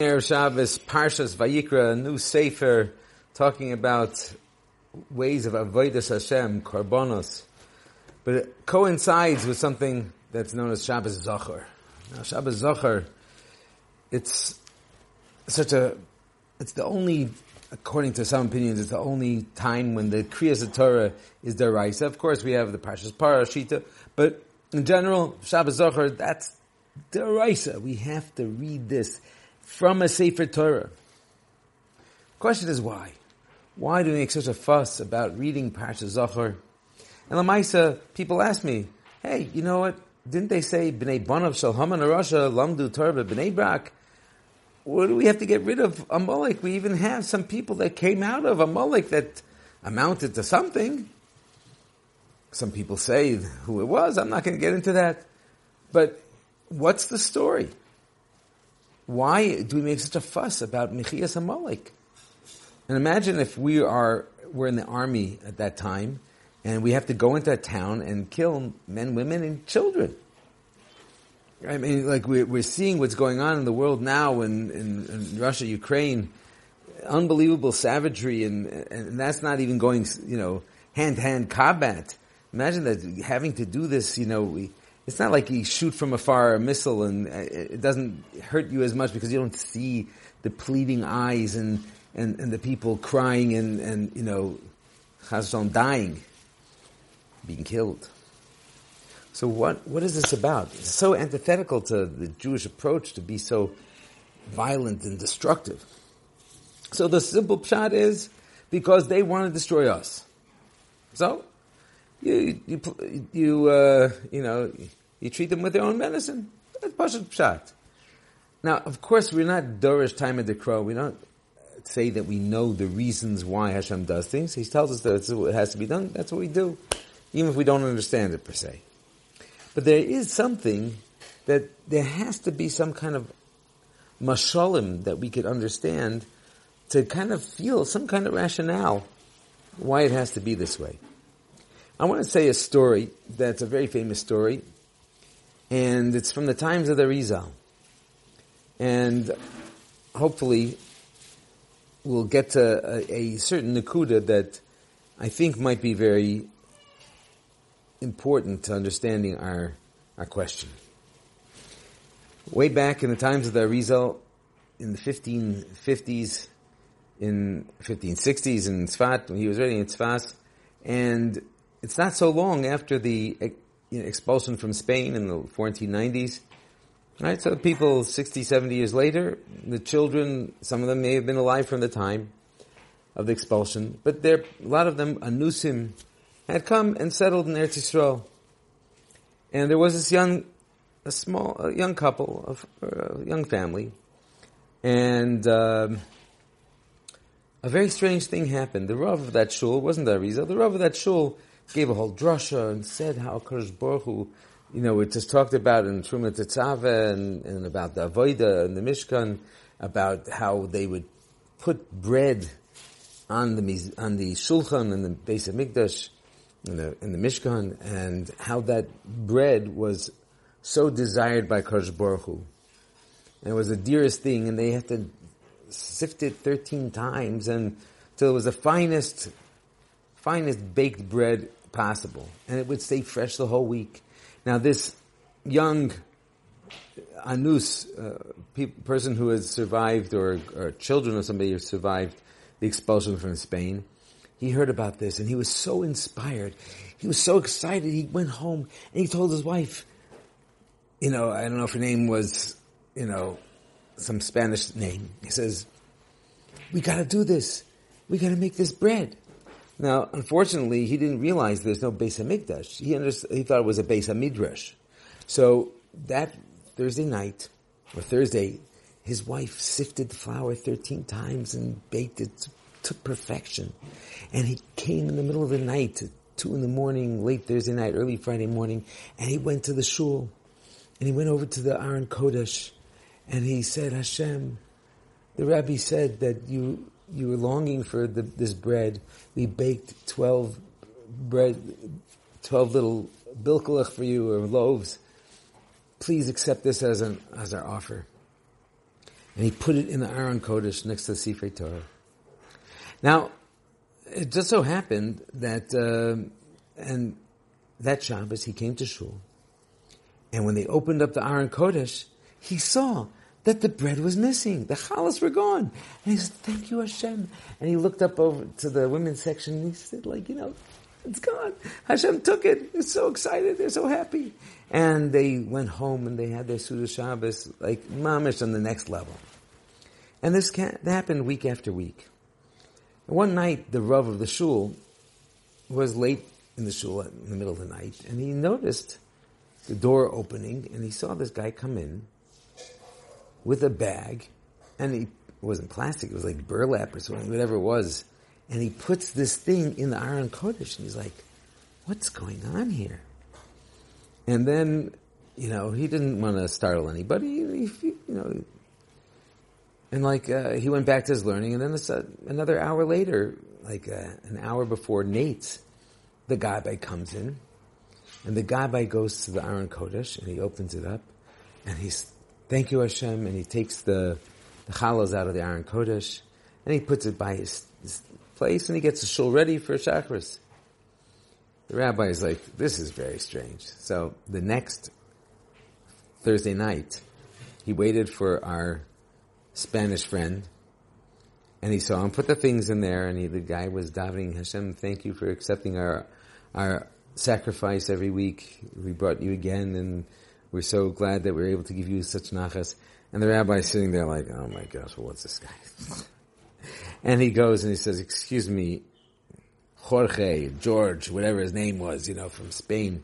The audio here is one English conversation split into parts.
Erev Shabbos, Parshas Vayikra, a new sefer talking about ways of avodas Hashem, korbanos. But it coincides with something that's known as Shabbos Zachor. Now, Shabbos Zachor, it's such a, it's the only, according to some opinions, it's the only time when the Kriyas Torah is deraisa. Of course, we have the Parshas Parashita, but in general, Shabbos Zachor, that's deraisa. We have to read this from a Sefer Torah. Question is why? Why do we make such a fuss about reading Parshas Zachor? And Lamaisa, people ask me, hey, you know what? Didn't they say Bnei Bonav Shal Haman Rasha Lamdu Torah Bnei Brak? What do we have to get rid of Amalek? We even have some people that came out of Amalek that amounted to something. Some people say who it was. I'm not going to get into that. But what's the story? Why do we make such a fuss about Mechias Amalek? And imagine if we are, we're in the army at that time, and we have to go into a town and kill men, women, and children. I mean, like we're, we're seeing what's going on in the world now in, in, in Russia, Ukraine, unbelievable savagery, and, and that's not even going, you know, hand to hand combat. Imagine that having to do this, you know, we, it's not like you shoot from afar a missile and uh, it doesn't hurt you as much because you don't see the pleading eyes and, and, and the people crying and, and you know, Chazon dying, being killed. So what, what is this about? It's so antithetical to the Jewish approach to be so violent and destructive. So the simple pshat is because they want to destroy us. So you you you uh, you know you treat them with their own medicine. That's Pashut Pshat. Now, of course, we're not Dorish time of the crow. We don't say that we know the reasons why Hashem does things. He tells us that it has to be done. That's what we do, even if we don't understand it per se. But there is something that there has to be some kind of mashalim that we could understand to kind of feel some kind of rationale why it has to be this way. I want to say a story that's a very famous story and it's from the times of the Arizal. And hopefully we'll get to a, a certain Nakuda that I think might be very important to understanding our, our question. Way back in the times of the Arizal, in the 1550s, in 1560s in Tzfat, when he was writing in Tzfat, and it's not so long after the you know, expulsion from Spain in the 1490s. Right, so people 60, 70 years later, the children, some of them may have been alive from the time of the expulsion, but there, a lot of them, Anusim, had come and settled in Eretz Yisrael. And there was this young, a small, a young couple, a young family, and um, a very strange thing happened. The Rav of that shul wasn't the Arizal. The Rav of that shul gave a whole drasha and said how Kadosh Baruch you know, it just talked about in Truma Tetzave and, and about the Avodah and the Mishkan, about how they would put bread on the on the Shulchan and the Beis Hamikdash, in the, in the Mishkan, and how that bread was so desired by Kadosh Baruch. And it was the dearest thing, and they had to sift it 13 times and till it was the finest, finest baked bread possible, and it would stay fresh the whole week. Now, this young anus uh, pe- person who has survived, or, or children of somebody who survived the expulsion from Spain, he heard about this and he was so inspired. He was so excited. He went home and he told his wife, you know, I don't know if her name was, you know, some Spanish name. He says, we gotta do this. We gotta make this bread. Now, unfortunately, he didn't realize there's no Beis Hamikdash. He understood, he thought it was a Beis Hamidrash. So that Thursday night or Thursday, his wife sifted the flour 13 times and baked it to perfection. And he came in the middle of the night, two in the morning, late Thursday night, early Friday morning, and he went to the shul. And he went over to the Aron Kodesh, and he said, Hashem, the Rabbi said that you you were longing for the, this bread. We baked 12 bread, 12 little bilkelach for you or loaves. Please accept this as an, as our offer. and he put it in the Aron Kodesh next to the Sifrei Torah. Now, it just so happened that, uh, and that Shabbos he came to shul, and when they opened up the Aron Kodesh, he saw that the bread was missing. The challahs were gone. And he said, thank you Hashem. And he looked up over to the women's section and he said, like, you know, it's gone. Hashem took it. They're so excited. They're so happy. And they went home and they had their Suda Shabbos, like mamish on the next level. And this happened week after week. One night, the Rav of the shul was late in the shul in the middle of the night, and he noticed the door opening, and he saw this guy come in with a bag, and he it wasn't plastic; it was like burlap or something, whatever it was. And he puts this thing in the Aron Kodesh, and he's like, "What's going on here?" And then, you know, he didn't want to startle anybody. He, you know, and like uh, he went back to his learning, and then uh, another hour later, like uh, an hour before netz, the Gabbai comes in, and the Gabbai goes to the Aron Kodesh, and he opens it up, and he's thank you Hashem, and he takes the the challahs out of the Aron Kodesh, and he puts it by his, his place, and he gets the shul ready for Shacharis. The rabbi is like, this is very strange. So the next Thursday night, he waited for our Spanish friend, and he saw him put the things in there, and he, the guy was davening, Hashem, thank you for accepting our, our sacrifice every week. We brought you again, and we're so glad that we're able to give you such nachas. And the rabbi is sitting there like, oh my gosh, well, what's this guy? and he goes and he says, excuse me, Jorge, George, whatever his name was, you know, from Spain.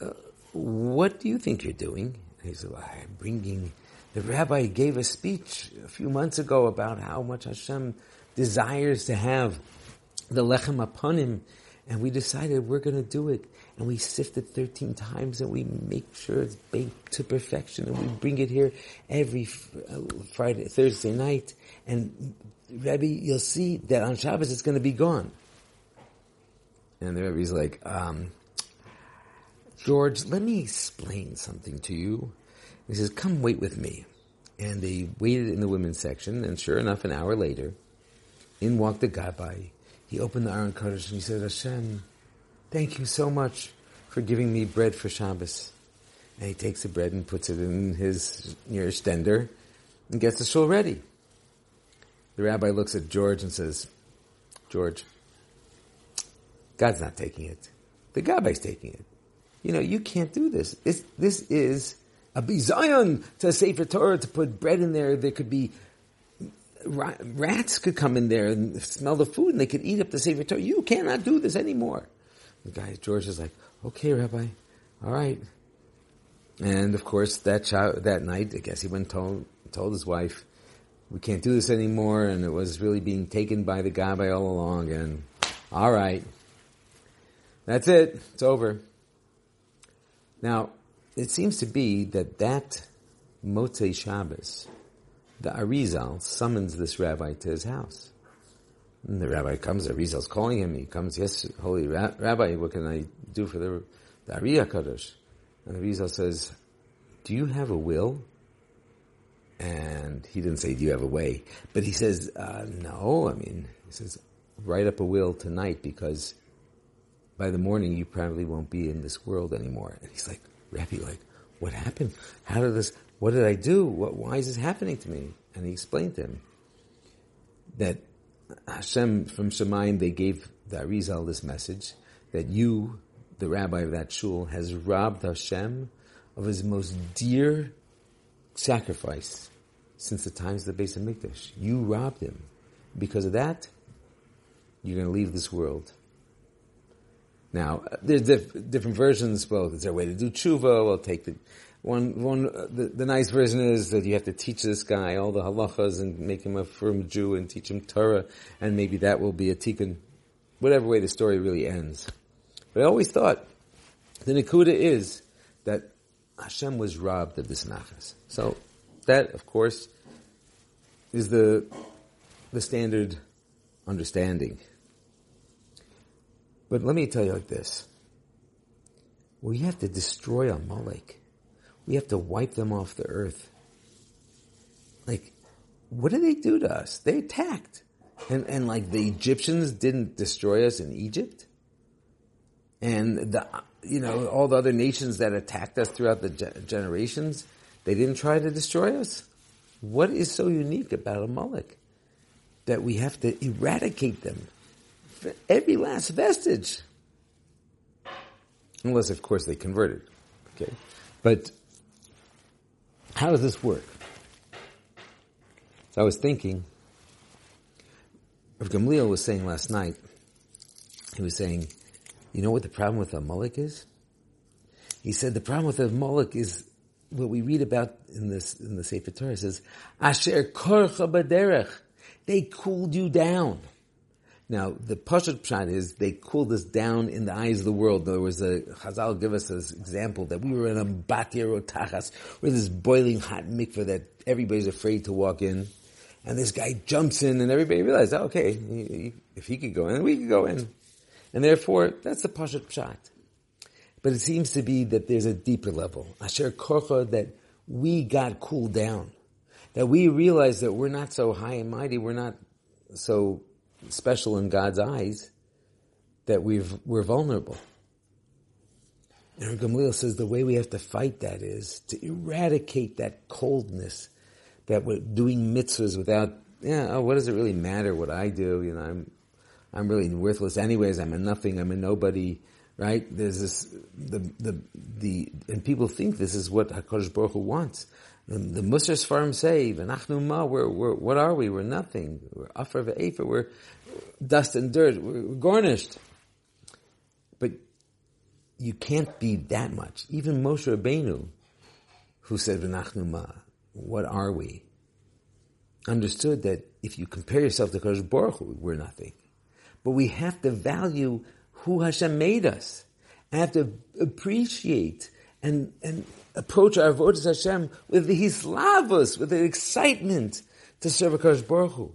Uh, what do you think you're doing? And he said, well, I'm bringing the rabbi gave a speech a few months ago about how much Hashem desires to have the lechem hapanim, and we decided we're going to do it. And we sift it 13 times and we make sure it's baked to perfection and we bring it here every uh, Friday, Thursday night. And Rabbi, you'll see that on Shabbos it's going to be gone. And the Rebbe's like, um, George, let me explain something to you. He says, come wait with me. And they waited in the women's section, and sure enough, an hour later, in walked the Gabbai. He opened the Aron Kodesh and he said, Hashem, thank you so much for giving me bread for Shabbos. And he takes the bread and puts it in his near stender and gets the shul ready. The rabbi looks at George and says, George, God's not taking it. The Gabbai's taking it. You know, you can't do this. This, this is a bizayon to a Sefer Torah to put bread in there. There could be rats could come in there and smell the food and they could eat up the Sefer Torah. You cannot do this anymore. The guy, George is like, okay, Rabbi, all right. And of course, that child, that night, I guess he went told, told his wife, we can't do this anymore. And it was really being taken by the Gabbai all along. And all right, that's it. It's over. Now, it seems to be that that Motzei Shabbos, the Arizal summons this rabbi to his house. And the rabbi comes, the Arizal's calling him, he comes, yes, holy rabbi, what can I do for the, the Ari HaKadosh? And Arizal says, do you have a will? And he didn't say, do you have a way? But he says, uh, no, I mean, he says, write up a will tonight because by the morning you probably won't be in this world anymore. And he's like, Rabbi, like, what happened? How did this, what did I do? What, why is this happening to me? And he explained to him that Hashem from Shemayim, they gave the Arizal this message that you, the rabbi of that shul, has robbed Hashem of his most dear sacrifice since the times of the Beis Hamikdash. You robbed him. Because of that, you're going to leave this world. Now, uh, there's diff- different versions. Well, is there a way to do tshuva? Well, take the one. One. Uh, the, the, nice version is that you have to teach this guy all the halachas and make him a firm Jew and teach him Torah, and maybe that will be a tikkun. Whatever way the story really ends. But I always thought the nikuda is that Hashem was robbed of this nachas. So that, of course, is the the standard understanding. But let me tell you like this. We have to destroy a Amalek. We have to wipe them off the earth. like, what did they do to us? They attacked. And, and like the Egyptians didn't destroy us in Egypt. And the, you know, all the other nations that attacked us throughout the ge- generations, they didn't try to destroy us. What is so unique about Amalek? That we have to eradicate them. For Every last vestige. Unless, of course, they converted. Okay. But how does this work? So I was thinking, Rav Gamliel was saying last night, he was saying, you know what the problem with Amalek is? He said the problem with Amalek is what we read about in this in the Sefer Torah says, Asher korcha baderech. They cooled you down. Now, the Pashat Pshat is they cooled us down in the eyes of the world. There was a, Chazal give us this example that we were in a Batir Otachas, where this boiling hot mikveh that everybody's afraid to walk in. And this guy jumps in and everybody realizes, oh, okay, he, he, if he could go in, we could go in. And therefore, that's the Pashat Pshat. But it seems to be that there's a deeper level. Asher Korcha, that we got cooled down. That we realize that we're not so high and mighty, we're not so special in God's eyes that we've, we're vulnerable. And Gamliel says the way we have to fight that is to eradicate that coldness that we're doing mitzvahs without, yeah, oh, what does it really matter what I do? You know, I'm, I'm really worthless anyways. I'm a nothing. I'm a nobody, right? There's this, the, the, the, and people think this is what HaKadosh Baruch Hu wants. The, Musar Farm say, "V'nachnu ma, we're, we're, what are we? We're nothing. We're afar ve'efer. We're dust and dirt. We're, we're gornisht. But you can't be that much. Even Moshe Rabbeinu, who said, "V'nachnu ma, what are we?" Understood that if you compare yourself to Kodesh Baruch Hu, we're nothing. But we have to value who Hashem made us. And have to appreciate and, and approach our avodas Hashem with the hislahavus, with the excitement to serve HaKadosh Baruch Hu.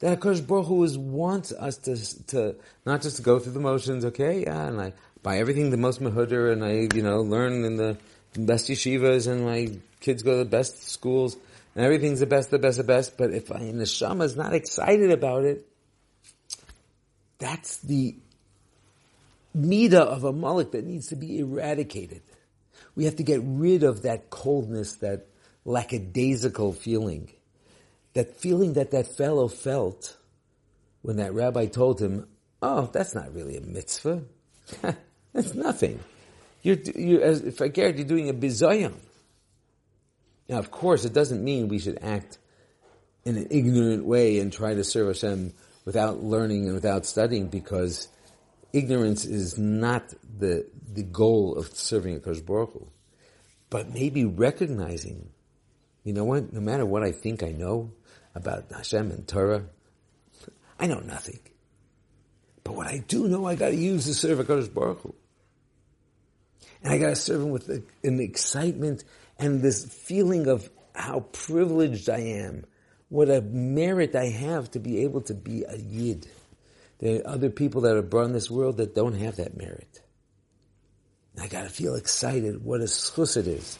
That HaKadosh Baruch Hu wants us to, to, not just to go through the motions, okay, yeah, and I buy everything the most mahuder, and I, you know, learn in the best yeshivas, and my kids go to the best schools, and everything's the best, the best, the best, but if I, neshama is not excited about it, that's the midah of Amalek that needs to be eradicated. We have to get rid of that coldness, that lackadaisical feeling. That feeling that that fellow felt when that rabbi told him, oh, that's not really a mitzvah. that's nothing. You're, you as if I cared, you're doing a bizayon. Now, of course, it doesn't mean we should act in an ignorant way and try to serve Hashem without learning and without studying because ignorance is not the, the goal of serving a Kosh Baruch Hu. But maybe recognizing, you know what, no matter what I think I know about Hashem and Torah, I know nothing. But what I do know, I gotta use to serve a Kosh Baruch Hu. And I gotta serve him with an excitement and this feeling of how privileged I am, what a merit I have to be able to be a Yid. There are other people that are born in this world that don't have that merit. I gotta feel excited what a schus it is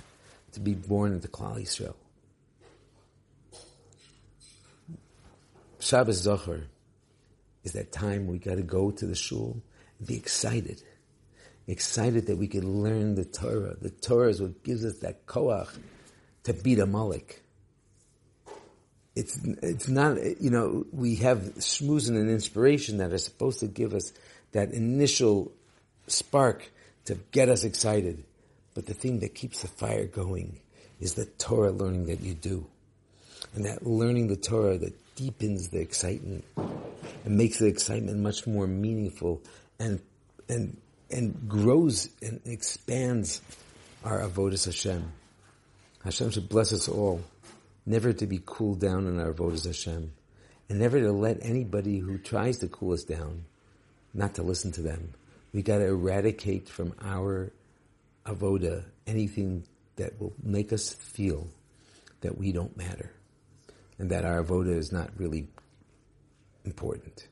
to be born into Klal Yisrael. Shabbos Zachor is that time we gotta go to the shul and be excited. Excited that we can learn the Torah. The Torah is what gives us that koach to beat Amalek it's it's not you know we have shmuzin and inspiration that are supposed to give us that initial spark to get us excited, but the thing that keeps the fire going is the Torah learning that you do, and that learning the Torah that deepens the excitement and makes the excitement much more meaningful and and and grows and expands our avodas Hashem. Hashem should bless us all never to be cooled down in our avodas Hashem, and never to let anybody who tries to cool us down, not to listen to them. We got to eradicate from our avoda anything that will make us feel that we don't matter, and that our avoda is not really important.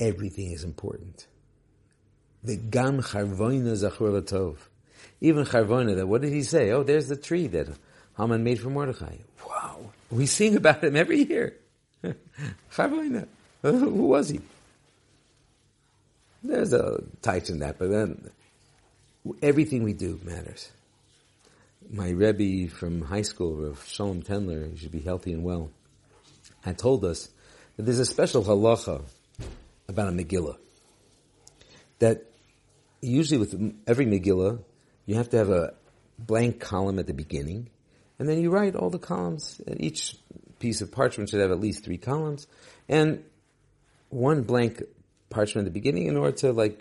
Everything is important. The gam charvoina zachor latov. Even charvoina, that what did he say? Oh, there's the tree that Haman made for Mordechai. We sing about him every year. Uh, who was he? There's a tight in that, but then everything we do matters. My Rebbe from high school, Rav Shalom Tendler, he should be healthy and well, had told us that there's a special halacha about a Megillah. That usually with every Megillah, you have to have a blank column at the beginning, and then you write all the columns. Each piece of parchment should have at least three columns, and one blank parchment at the beginning in order to like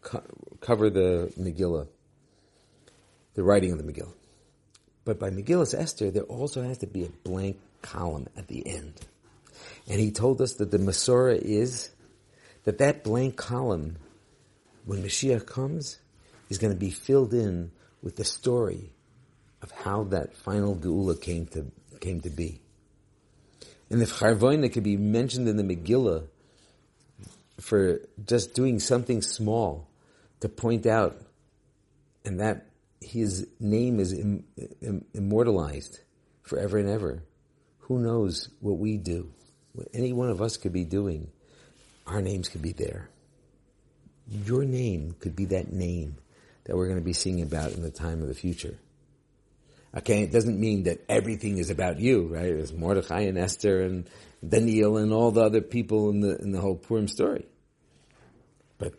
co- cover the Megillah, the writing of the Megillah. But by Megillas Esther, there also has to be a blank column at the end. And he told us that the Masorah is that that blank column, when Mashiach comes, is going to be filled in with the story of how that final Geula came to, came to be. And if Charvoina could be mentioned in the Megillah for just doing something small to point out, and that his name is Im- Im- immortalized forever and ever. Who knows what we do? What any one of us could be doing. Our names could be there. Your name could be that name that we're going to be singing about in the time of the future. Okay, it doesn't mean that everything is about you, right? There's Mordechai and Esther and Daniel and all the other people in the in the whole Purim story. But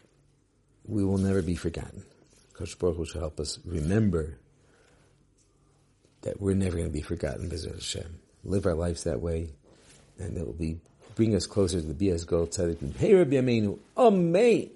we will never be forgotten. Kosh Baruch Hu help us remember that we're never going to be forgotten, B'ezras Hashem. Live our lives that way, and it will be bring us closer to the Bias Goel Tzedek. Hey, Rabbi Amenu, Amen.